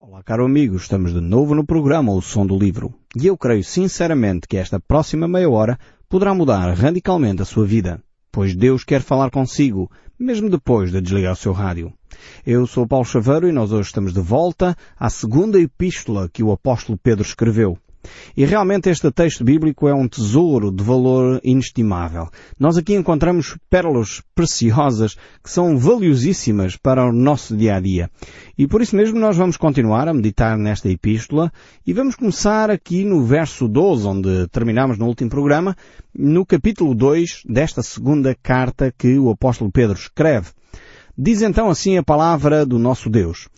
Olá, caro amigo, estamos de novo no programa O Som do Livro. E eu creio sinceramente que esta próxima meia hora poderá mudar radicalmente a sua vida, pois Deus quer falar consigo, mesmo depois de desligar o seu rádio. Eu sou Paulo Chaveiro e nós hoje estamos de volta à segunda epístola que o apóstolo Pedro escreveu. E realmente este texto bíblico é um tesouro de valor inestimável. Nós aqui encontramos pérolas preciosas que são valiosíssimas para o nosso dia a dia. E por isso mesmo nós vamos continuar a meditar nesta epístola e vamos começar aqui no verso 12, onde terminamos no último programa, no capítulo 2 desta segunda carta que o apóstolo Pedro escreve. Diz então assim a palavra do nosso Deus.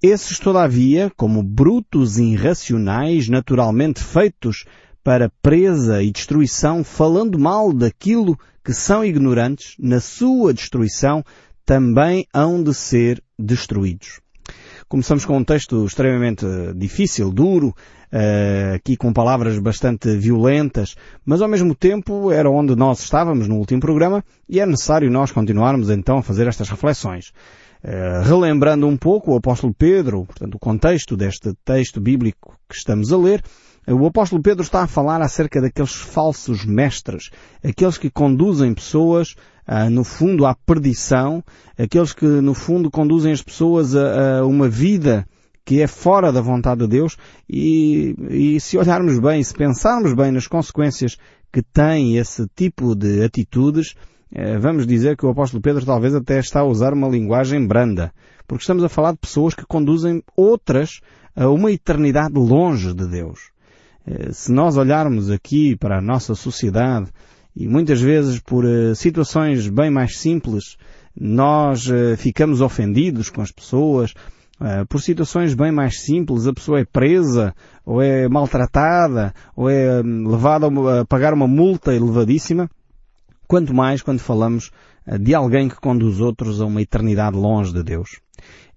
Esses, todavia, como brutos irracionais naturalmente feitos para presa e destruição, falando mal daquilo que são ignorantes, na sua destruição também hão de ser destruídos. Começamos com um texto extremamente difícil, duro, uh, aqui com palavras bastante violentas, mas ao mesmo tempo era onde nós estávamos no último programa e é necessário nós continuarmos então a fazer estas reflexões. Uh, relembrando um pouco o apóstolo Pedro, portanto o contexto deste texto bíblico que estamos a ler, uh, o apóstolo Pedro está a falar acerca daqueles falsos mestres, aqueles que conduzem pessoas uh, no fundo à perdição, aqueles que no fundo conduzem as pessoas a, uma vida que é fora da vontade de Deus e, e se olharmos bem, se pensarmos bem nas consequências que tem esse tipo de atitudes, eh, vamos dizer que o apóstolo Pedro talvez até está a usar uma linguagem branda, porque estamos a falar de pessoas que conduzem outras a uma eternidade longe de Deus. Eh, se nós olharmos aqui para a nossa sociedade, e muitas vezes por eh, situações bem mais simples, nós ficamos ofendidos com as pessoas, por situações bem mais simples, a pessoa é presa, ou é maltratada, ou é hum, levada a pagar uma multa elevadíssima, Quanto mais quando falamos eh, de alguém que conduz outros a uma eternidade longe de Deus.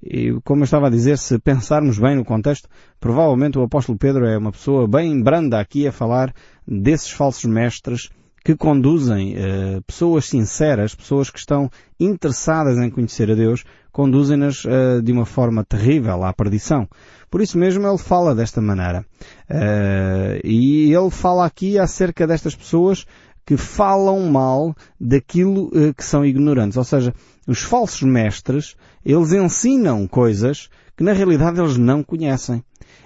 E como eu estava a dizer, se pensarmos bem no contexto, provavelmente o apóstolo Pedro é uma pessoa bem branda aqui a falar desses falsos mestres que conduzem uh, pessoas sinceras, pessoas que estão interessadas em conhecer a Deus, conduzem-nas uh, de uma forma terrível à perdição. Por isso mesmo ele fala desta maneira. Uh, e ele fala aqui acerca destas pessoas que falam mal daquilo uh, que são ignorantes. Ou seja, os falsos mestres, eles ensinam coisas que na realidade eles não conhecem.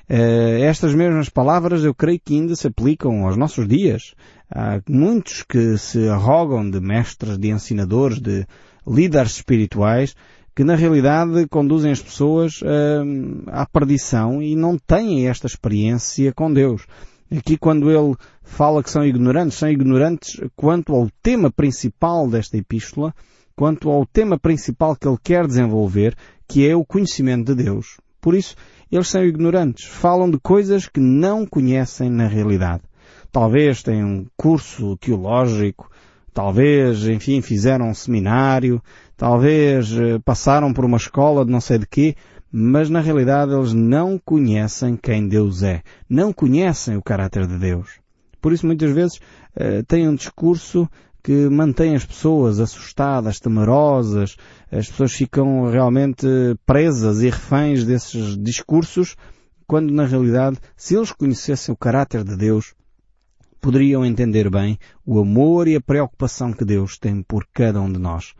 Uh, estas mesmas palavras eu creio que ainda se aplicam aos nossos dias. Há muitos que se arrogam de mestres, de ensinadores, de líderes espirituais, que na realidade conduzem as pessoas uh, à perdição e não têm esta experiência com Deus. Aqui quando ele fala que são ignorantes, são ignorantes quanto ao tema principal desta epístola, quanto ao tema principal que ele quer desenvolver, que é o conhecimento de Deus. Por isso, eles são ignorantes, falam de coisas que não conhecem na realidade. Talvez tenham um curso teológico, talvez, enfim, fizeram um seminário, talvez eh, passaram por uma escola de não sei de quê, mas na realidade eles não conhecem quem Deus é, não conhecem o caráter de Deus. Por isso muitas vezes uh, têm um discurso que mantém as pessoas assustadas, temerosas, as pessoas ficam realmente presas e reféns desses discursos, quando na realidade, se eles conhecessem o caráter de Deus, poderiam entender bem o amor e a preocupação que Deus tem por cada um de nós.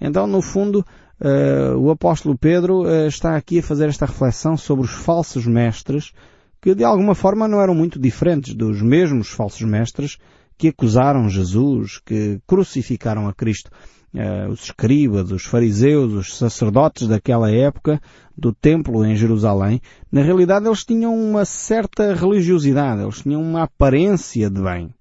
Então, no fundo, uh, o apóstolo Pedro uh, está aqui a fazer esta reflexão sobre os falsos mestres que de alguma forma não eram muito diferentes dos mesmos falsos mestres que acusaram Jesus, que crucificaram a Cristo. Uh, os escribas, os fariseus, os sacerdotes daquela época do templo em Jerusalém, na realidade eles tinham uma certa religiosidade, eles tinham uma aparência de bem.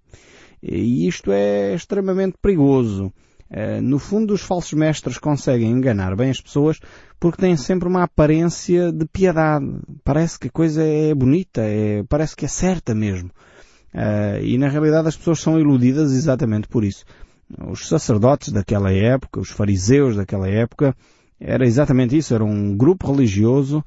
E isto é extremamente perigoso. Eh, no fundo, os falsos mestres conseguem enganar bem as pessoas porque têm sempre uma aparência de piedade. Parece que a coisa é bonita, é, parece que é certa mesmo. Uh, e na realidade as pessoas são iludidas exatamente por isso. Os sacerdotes daquela época, os fariseus daquela época, era exatamente isso, era um grupo religioso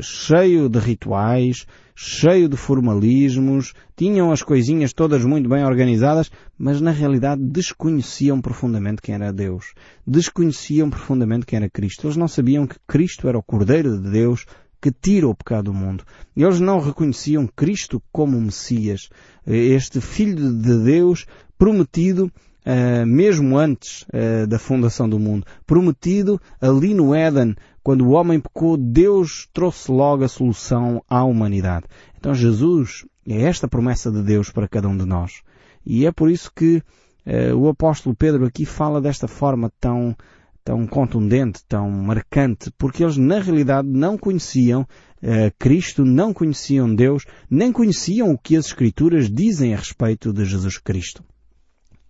cheio de rituais, cheio de formalismos, tinham as coisinhas todas muito bem organizadas, mas na realidade desconheciam profundamente quem era Deus. Desconheciam profundamente quem era Cristo. Eles não sabiam que Cristo era o Cordeiro de Deus que tira o pecado do mundo. Eles não reconheciam Cristo como Messias, este Filho de Deus prometido Uh, mesmo antes uh, da fundação do mundo. Prometido ali no Éden, quando o homem pecou, Deus trouxe logo a solução à humanidade. Então Jesus é esta promessa de Deus para cada um de nós. E é por isso que uh, o apóstolo Pedro aqui fala desta forma tão, tão contundente, tão marcante, porque eles na realidade não conheciam Cristo, não conheciam Deus, nem conheciam o que as Escrituras dizem a respeito de Jesus Cristo.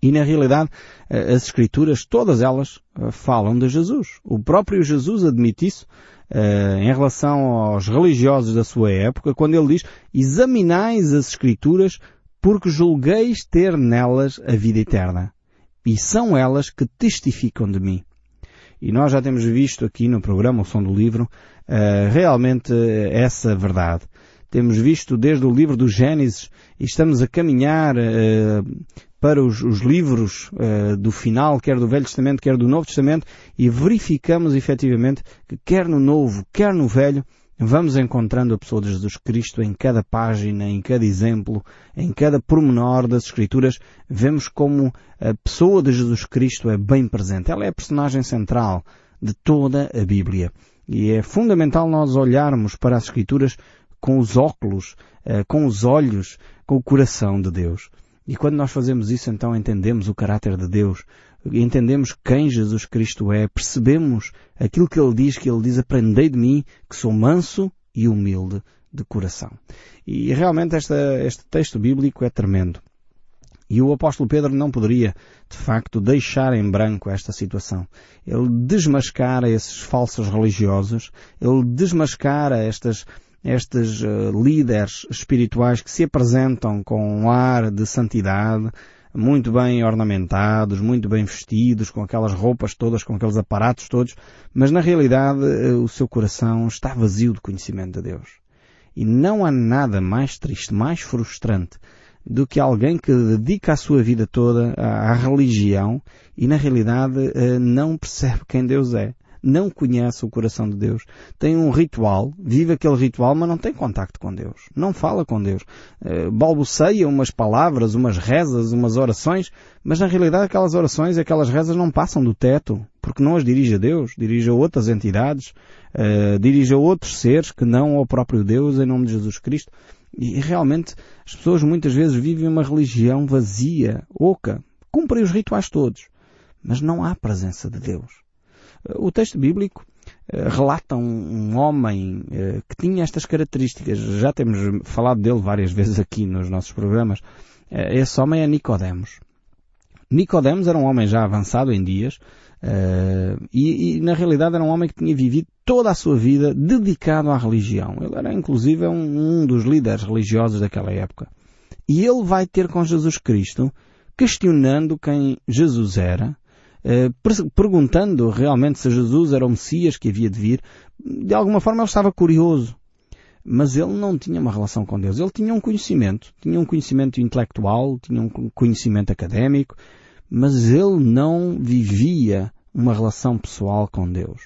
E na realidade, eh, as Escrituras, todas elas, eh, falam de Jesus. O próprio Jesus admite isso uh, em relação aos religiosos da sua época, quando ele diz, examinais as Escrituras porque julgueis ter nelas a vida eterna. E são elas que testificam de mim. E nós já temos visto aqui no programa O Som do Livro realmente essa verdade. Temos visto desde o livro do Gênesis e estamos a caminhar uh, para os, os livros uh, do final, quer do Velho Testamento, quer do Novo Testamento, e verificamos efetivamente que quer no Novo, quer no Velho, vamos encontrando a pessoa de Jesus Cristo em cada página, em cada exemplo, em cada pormenor das Escrituras, vemos como a pessoa de Jesus Cristo é bem presente. Ela é a personagem central de toda a Bíblia. E é fundamental nós olharmos para as Escrituras com os óculos, uh, com os olhos, com o coração de Deus. E quando nós fazemos isso, então entendemos o caráter de Deus, entendemos quem Jesus Cristo é, percebemos aquilo que Ele diz, que Ele diz, aprendei de mim, que sou manso e humilde de coração. E realmente esta, este texto bíblico é tremendo. E o apóstolo Pedro não poderia, de facto, deixar em branco esta situação. Ele desmascara esses falsos religiosos, ele desmascara estas, estes uh, líderes espirituais que se apresentam com um ar de santidade, muito bem ornamentados, muito bem vestidos, com aquelas roupas todas, com aqueles aparatos todos, mas na realidade uh, o seu coração está vazio de conhecimento de Deus. E não há nada mais triste, mais frustrante do que alguém que dedica a sua vida toda à, religião e na realidade uh, não percebe quem Deus é não conhece o coração de Deus. Tem um ritual, vive aquele ritual, mas não tem contacto com Deus. Não fala com Deus. Uh, balbuceia umas palavras, umas rezas, umas orações, mas na realidade aquelas orações, aquelas rezas não passam do teto, porque não as dirige a Deus, dirige a outras entidades, uh, dirige a outros seres que não ao próprio Deus, em nome de Jesus Cristo. E realmente as pessoas muitas vezes vivem uma religião vazia, oca, cumprem os rituais todos, mas não há presença de Deus. O texto bíblico eh, relata um, homem eh, que tinha estas características. Já temos falado dele várias vezes aqui nos nossos programas. Eh, esse homem é Nicodemos. Nicodemos era um homem já avançado em dias e, e, na realidade era um homem que tinha vivido toda a sua vida dedicado à religião. Ele era inclusive um, um dos líderes religiosos daquela época. E ele vai ter com Jesus Cristo questionando quem Jesus era, perguntando realmente se Jesus era o Messias que havia de vir. De alguma forma ele estava curioso. Mas ele não tinha uma relação com Deus. Ele tinha um conhecimento. Tinha um conhecimento intelectual, tinha um conhecimento académico, mas ele não vivia uma relação pessoal com Deus.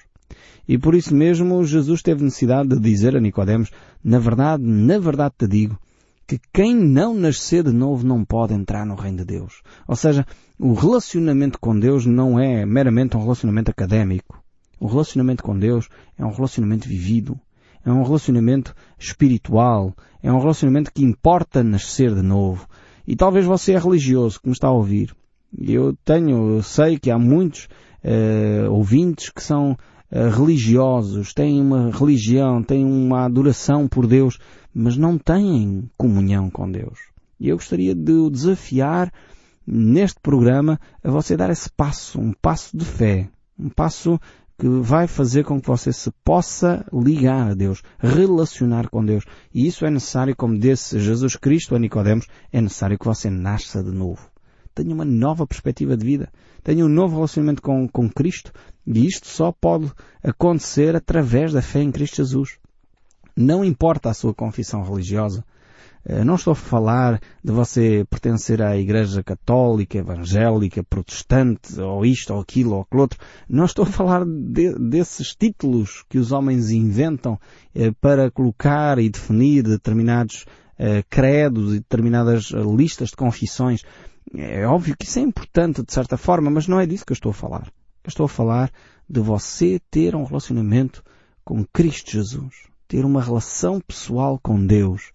E por isso mesmo Jesus teve necessidade de dizer a Nicodemos, na verdade, na verdade te digo, que quem não nascer de novo não pode entrar no reino de Deus. Ou seja, o relacionamento com Deus não é meramente um relacionamento académico. O relacionamento com Deus é um relacionamento vivido. É um relacionamento espiritual. É um relacionamento que importa nascer de novo. E talvez você é religioso, que me está a ouvir. Eu tenho, eu sei que há muitos uh, ouvintes que são religiosos, têm uma religião, têm uma adoração por Deus, mas não têm comunhão com Deus. E eu gostaria de o desafiar neste programa a você dar esse passo, um passo de fé, um passo que vai fazer com que você se possa ligar a Deus, relacionar com Deus. E isso é necessário, como disse Jesus Cristo a Nicodemos, é necessário que você nasça de novo. Tenha uma nova perspectiva de vida. Tenha um novo relacionamento com, com Cristo. E isto só pode acontecer através da fé em Cristo Jesus. Não importa a sua confissão religiosa, Não estou a falar de você pertencer à Igreja Católica, Evangélica, Protestante, ou isto, ou aquilo, ou aquilo outro. Não estou a falar de, desses títulos que os homens inventam para colocar e definir determinados credos e determinadas listas de confissões. É óbvio que isso é importante de certa forma, mas não é disso que eu estou a falar. Eu estou a falar de você ter um relacionamento com Cristo Jesus, ter uma relação pessoal com Deus,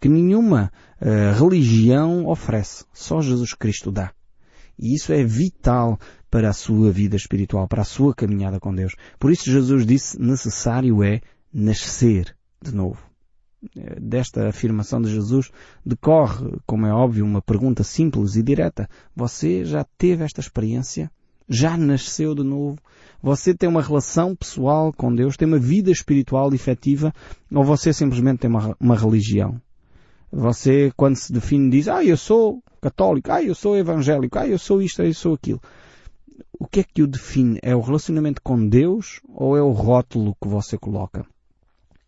que nenhuma uh, religião oferece, só Jesus Cristo dá. E isso é vital para a sua vida espiritual, para a sua caminhada com Deus. Por isso Jesus disse, necessário é nascer de novo. Eh, desta afirmação de Jesus decorre, como é óbvio, uma pergunta simples e direta. Você já teve esta experiência? Já nasceu de novo? Você tem uma relação pessoal com Deus? Tem uma vida espiritual efetiva? Ou você simplesmente tem uma, uma religião? Você, quando se define, diz, ah, eu sou católico, ah, eu sou evangélico, ah, eu sou isto, eu sou aquilo. O que é que o define? É o relacionamento com Deus ou é o rótulo que você coloca?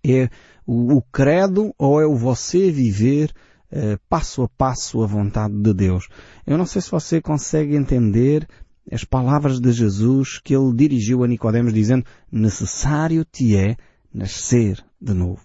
É o, o credo ou é o você viver uh, passo a passo a vontade de Deus? Eu não sei se você consegue entender as palavras de Jesus que ele dirigiu a Nicodemos dizendo necessário te é nascer de novo.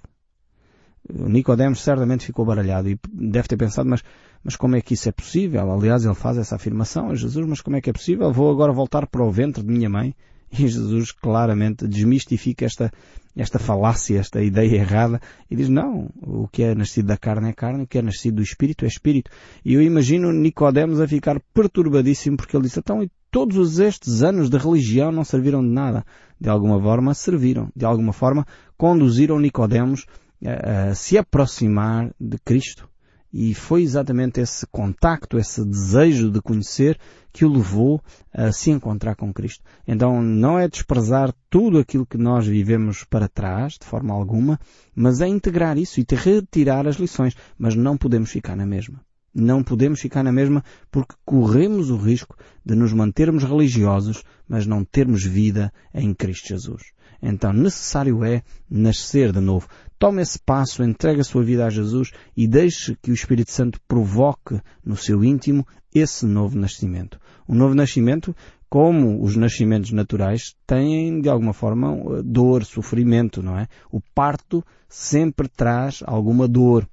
Nicodemos certamente ficou baralhado e deve ter pensado, mas, mas como é que isso é possível? Aliás, ele faz essa afirmação a Jesus, mas como é que é possível? Vou agora voltar para o ventre de minha mãe? E Jesus claramente desmistifica esta, esta falácia, esta ideia errada e diz, não, o que é nascido da carne é carne, o que é nascido do Espírito é Espírito. E eu imagino Nicodemos a ficar perturbadíssimo porque ele disse, então, todos estes anos de religião não serviram de nada. De alguma forma serviram, de alguma forma conduziram Nicodemos a, a se aproximar de Cristo. E foi exatamente esse contacto, esse desejo de conhecer que o levou a se encontrar com Cristo. Então não é desprezar tudo aquilo que nós vivemos para trás, de forma alguma, mas é integrar isso e retirar as lições. Mas não podemos ficar na mesma. Não podemos ficar na mesma porque corremos o risco de nos mantermos religiosos, mas não termos vida em Cristo Jesus. Então necessário é nascer de novo. Tome esse passo, entregue a sua vida a Jesus e deixe que o Espírito Santo provoque no seu íntimo esse novo nascimento. O novo nascimento, como os nascimentos naturais, têm de alguma forma dor, sofrimento, não é? O parto sempre traz alguma dor.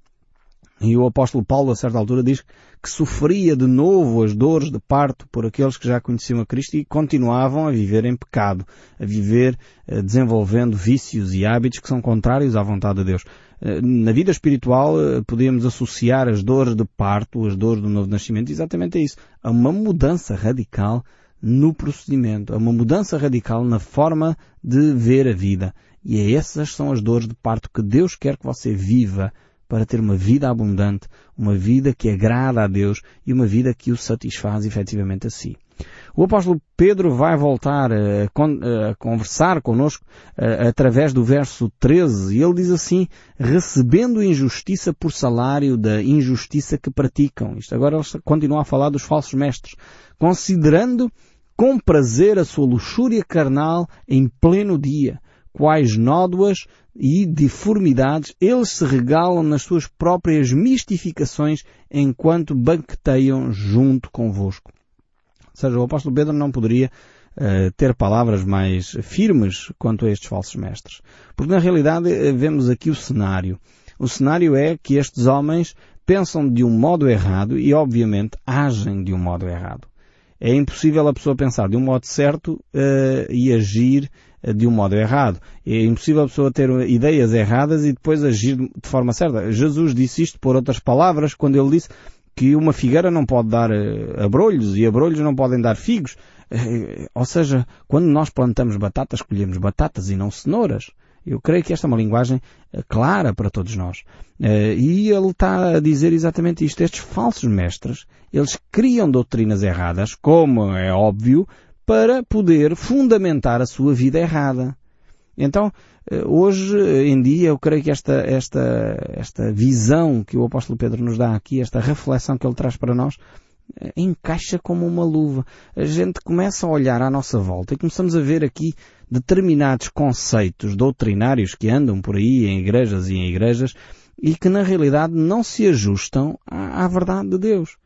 E o apóstolo Paulo, a certa altura, diz que sofria de novo as dores de parto por aqueles que já conheciam a Cristo e continuavam a viver em pecado, a viver eh, desenvolvendo vícios e hábitos que são contrários à vontade de Deus. Eh, na vida espiritual eh, podemos associar as dores de parto, as dores do novo nascimento, exatamente a isso, a uma mudança radical no procedimento, a uma mudança radical na forma de ver a vida. E essas são as dores de parto que Deus quer que você viva para ter uma vida abundante, uma vida que agrada a Deus e uma vida que o satisfaz efetivamente a si. O apóstolo Pedro vai voltar a, a conversar connosco a, através do verso 13 e ele diz assim, recebendo injustiça por salário da injustiça que praticam. Isto agora ele continua a falar dos falsos mestres. Considerando com prazer a sua luxúria carnal em pleno dia, quais nódoas e deformidades eles se regalam nas suas próprias mistificações enquanto banqueteiam junto convosco. Ou seja, o apóstolo Pedro não poderia uh, ter palavras mais firmes quanto a estes falsos mestres. Porque na realidade uh, vemos aqui o cenário. O cenário é que estes homens pensam de um modo errado e obviamente agem de um modo errado. É impossível a pessoa pensar de um modo certo uh, e agir eh, de um modo errado. É impossível a pessoa ter ideias erradas e depois agir de forma certa. Jesus disse isto por outras palavras quando ele disse que uma figueira não pode dar eh, abrolhos e abrolhos não podem dar figos. Eh, ou seja, quando nós plantamos batatas, colhemos batatas e não cenouras. Eu creio que esta é uma linguagem clara para todos nós. E ele está a dizer exatamente isto. Estes falsos mestres, eles criam doutrinas erradas, como é óbvio, para poder fundamentar a sua vida errada. Então, eh, hoje em dia, eu creio que esta, esta, esta visão que o apóstolo Pedro nos dá aqui, esta reflexão que ele traz para nós, eh, encaixa como uma luva. A gente começa a olhar à nossa volta e começamos a ver aqui determinados conceitos doutrinários que andam por aí em igrejas e em igrejas e que na realidade não se ajustam à, à verdade de Deus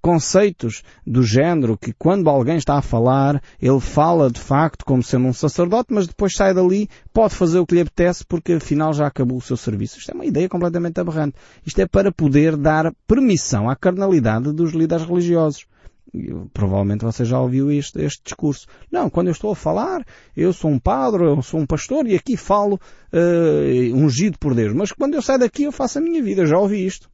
conceitos do género que quando alguém está a falar, ele fala de facto como sendo um sacerdote, mas depois sai dali, pode fazer o que lhe apetece porque afinal já acabou o seu serviço. Isto é uma ideia completamente aberrante. Isto é para poder dar permissão à carnalidade dos líderes religiosos. Provavelmente você já ouviu este, este, discurso. Não, quando eu estou a falar, eu sou um padre, eu sou um pastor e aqui falo uh, ungido por Deus. Mas quando eu saio daqui eu faço a minha vida. Já ouvi isto.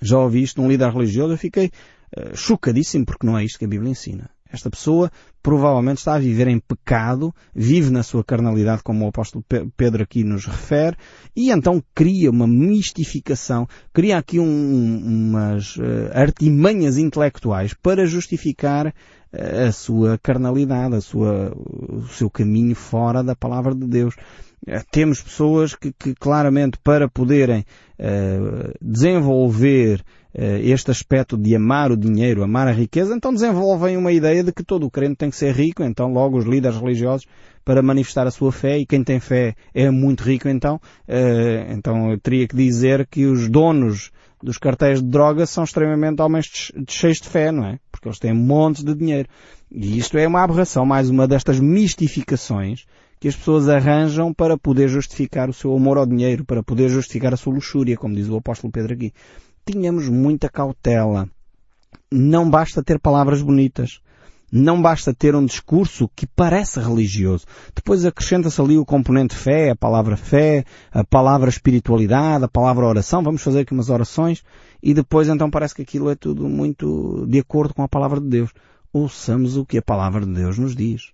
Já ouvi isto num líder religioso. Eu fiquei uh, chocadíssimo porque não é isto que a Bíblia ensina. Esta pessoa provavelmente está a viver em pecado, vive na sua carnalidade, como o apóstolo Pedro aqui nos refere, e então cria uma mistificação, cria aqui um, umas uh, artimanhas intelectuais para justificar uh, a sua carnalidade, a sua, o seu caminho fora da palavra de Deus. Uh, temos pessoas que, que, claramente para poderem desenvolver eh, este aspecto de amar o dinheiro, amar a riqueza, então desenvolvem uma ideia de que todo o crente tem que ser rico, então logo os líderes religiosos para manifestar a sua fé e quem tem fé é muito rico então, eh, então eu teria que dizer que os donos dos cartéis de droga são extremamente homens cheios de fé, não é? Porque eles têm montes de dinheiro. E isto é uma aberração, mais uma destas mistificações que as pessoas arranjam para poder justificar o seu amor ao dinheiro, para poder justificar a sua luxúria, como diz o apóstolo Pedro aqui tenhamos muita cautela. Não basta ter palavras bonitas. Não basta ter um discurso que parece religioso. Depois acrescenta-se ali o componente fé, a palavra fé, a palavra espiritualidade, a palavra oração. Vamos fazer aqui umas orações e depois então parece que aquilo é tudo muito de acordo com a palavra de Deus. Ouçamos o que a palavra de Deus nos diz.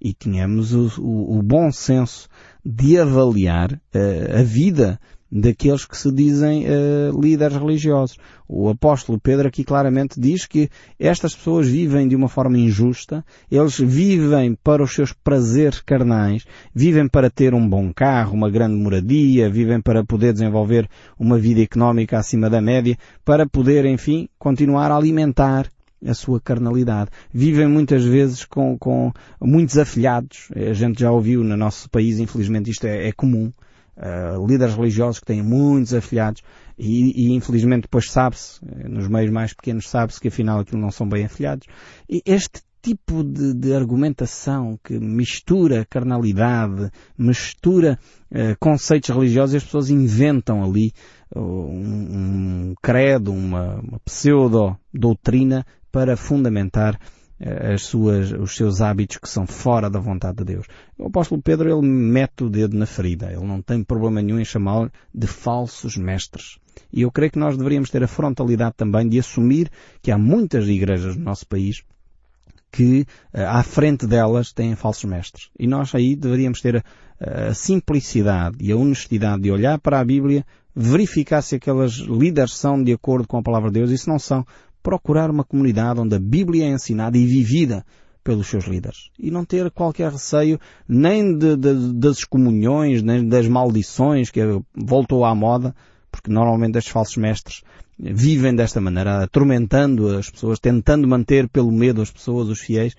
E tenhamos o, o, o bom senso de avaliar uh, a vida daqueles que se dizem uh, líderes religiosos. O apóstolo Pedro aqui claramente diz que estas pessoas vivem de uma forma injusta, eles vivem para os seus prazeres carnais, vivem para ter um bom carro, uma grande moradia, vivem para poder desenvolver uma vida económica acima da média, para poder, enfim, continuar a alimentar a sua carnalidade. Vivem muitas vezes com, com muitos afilhados. A gente já ouviu no nosso país, infelizmente isto é, é comum uh, líderes religiosos que têm muitos afilhados e, e infelizmente depois sabe-se, eh, nos meios mais pequenos sabe-se que afinal aquilo não são bem afilhados. E este tipo de, de, argumentação que mistura carnalidade, mistura uh, conceitos religiosos e as pessoas inventam ali um, um, credo, uma, uma pseudo-doutrina para fundamentar eh, as suas, os seus hábitos que são fora da vontade de Deus. O apóstolo Pedro, ele mete o dedo na ferida. Ele não tem problema nenhum em chamar de falsos mestres. E eu creio que nós deveríamos ter a frontalidade também de assumir que há muitas igrejas no nosso país que eh, à frente delas têm falsos mestres. E nós aí deveríamos ter a, a simplicidade e a honestidade de olhar para a Bíblia, verificar se aquelas líderes são de acordo com a palavra de Deus e se não são, procurar uma comunidade onde a Bíblia é ensinada e vivida pelos seus líderes. E não ter qualquer receio nem de, de, das excomunhões, nem das maldições que voltou à moda, porque normalmente estes falsos mestres vivem desta maneira, atormentando as pessoas, tentando manter pelo medo as pessoas, os fiéis.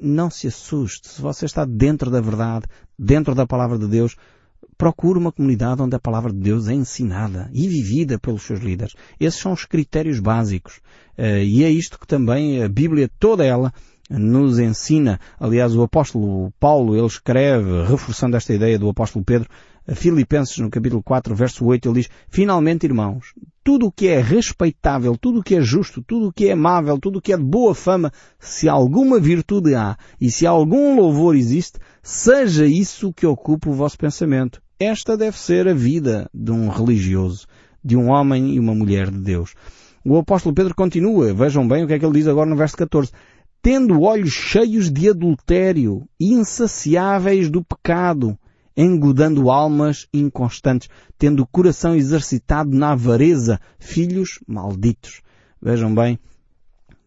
Não se assuste. Se você está dentro da verdade, dentro da palavra de Deus, procure uma comunidade onde a palavra de Deus é ensinada e vivida pelos seus líderes. Esses são os critérios básicos. Uh, e é isto que também a Bíblia, toda ela, nos ensina. Aliás, o apóstolo Paulo, ele escreve, reforçando esta ideia do apóstolo Pedro, Filipenses, no capítulo 4, verso 8, ele diz, Finalmente, irmãos, tudo o que é respeitável, tudo o que é justo, tudo o que é amável, tudo o que é de boa fama, se alguma virtude há e se algum louvor existe, seja isso que ocupe o vosso pensamento. Esta deve ser a vida de um religioso, de um homem e uma mulher de Deus. O apóstolo Pedro continua, vejam bem o que é que ele diz agora no verso 14. Tendo olhos cheios de adultério, insaciáveis do pecado, engodando almas inconstantes, tendo o coração exercitado na avareza, filhos malditos. Vejam bem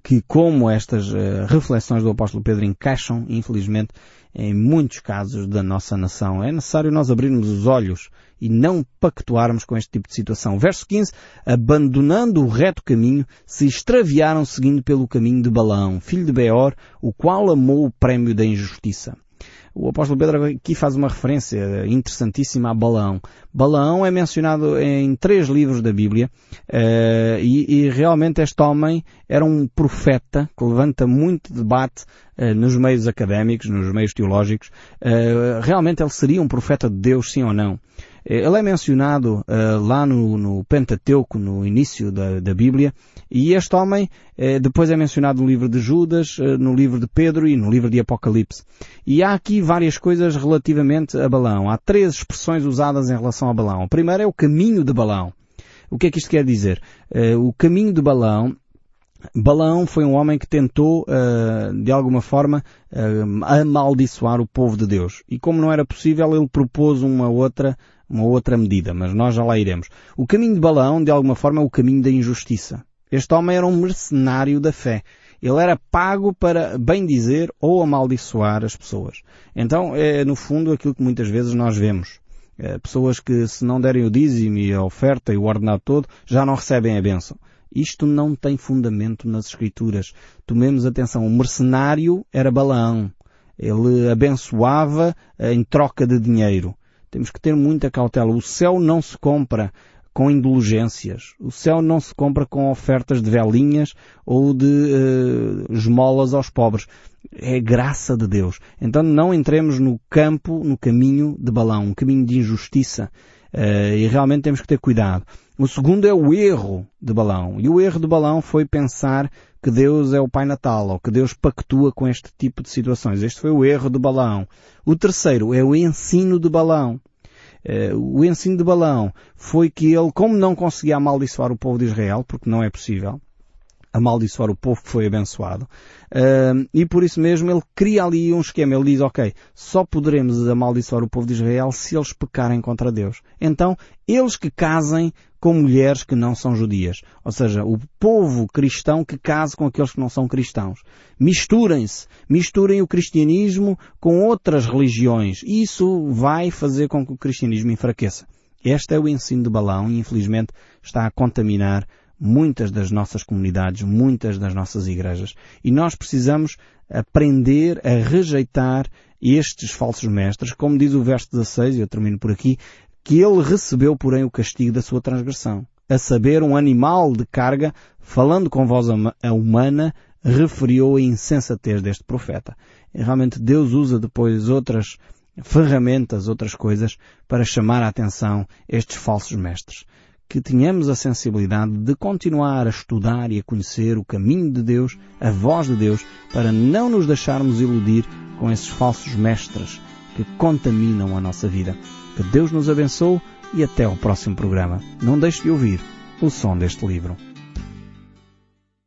que como estas uh, reflexões do apóstolo Pedro encaixam, infelizmente, em muitos casos da nossa nação. É necessário nós abrirmos os olhos e não pactuarmos com este tipo de situação. Verso 15, abandonando o reto caminho, se extraviaram seguindo pelo caminho de Balão, filho de Beor, o qual amou o prémio da injustiça. O apóstolo Pedro aqui faz uma referência interessantíssima a Balaão. Balaão é mencionado em três livros da Bíblia uh, e, e, realmente este homem era um profeta que levanta muito debate uh, nos meios académicos, nos meios teológicos. Uh, realmente ele seria um profeta de Deus, sim ou não? Ele é mencionado uh, lá no, no, Pentateuco, no início da, da Bíblia, e este homem uh, depois é mencionado no livro de Judas, uh, no livro de Pedro e no livro de Apocalipse. E há aqui várias coisas relativamente a Balão. Há três expressões usadas em relação a Balão. A primeira é o caminho de Balão. O que é que isto quer dizer? o caminho de Balão Balaão foi um homem que tentou, de alguma forma, amaldiçoar o povo de Deus. E como não era possível, ele propôs uma outra uma outra medida, mas nós já lá iremos. O caminho de Balaão, de alguma forma, é o caminho da injustiça. Este homem era um mercenário da fé. Ele era pago para bem dizer ou amaldiçoar as pessoas. Então, é no fundo aquilo que muitas vezes nós vemos. É, pessoas que se não derem o dízimo e a oferta e o ordenado todo, já não recebem a bênção. Isto não tem fundamento nas escrituras. Tomemos atenção, o mercenário era Balaão. Ele abençoava em troca de dinheiro. Temos que ter muita cautela. O céu não se compra com indulgências. O céu não se compra com ofertas de velinhas ou de uh, esmolas aos pobres. É graça de Deus. Então não entremos no campo, no caminho de balão, um caminho de injustiça. Uh, e realmente temos que ter cuidado. O segundo é o erro de balão. E o erro de balão foi pensar que Deus é o Pai Natal, ou que Deus pactua com este tipo de situações. Este foi o erro de balão. O terceiro é o ensino de balão. Uh, o ensino de balão foi que ele, como não conseguia amaldiçoar o povo de Israel, porque não é possível, amaldiçoar o povo que foi abençoado. Uh, e por isso mesmo ele cria ali um esquema. Ele diz, ok, só poderemos amaldiçoar o povo de Israel se eles pecarem contra Deus. Então, eles que casem com mulheres que não são judias. Ou seja, o povo cristão que case com aqueles que não são cristãos. Misturem-se. Misturem o cristianismo com outras religiões. Isso vai fazer com que o cristianismo enfraqueça. Este é o ensino de Balão e infelizmente está a contaminar muitas das nossas comunidades, muitas das nossas igrejas. E nós precisamos aprender a rejeitar estes falsos mestres, como diz o verso 16, e eu termino por aqui, que ele recebeu, porém, o castigo da sua transgressão. A saber, um animal de carga, falando com voz humana, referiu a insensatez deste profeta. E realmente Deus usa depois outras ferramentas, outras coisas, para chamar a atenção estes falsos mestres que tenhamos a sensibilidade de continuar a estudar e a conhecer o caminho de Deus, a voz de Deus, para não nos deixarmos iludir com esses falsos mestres que contaminam a nossa vida. Que Deus nos abençoe e até ao próximo programa. Não deixe de ouvir o som deste livro.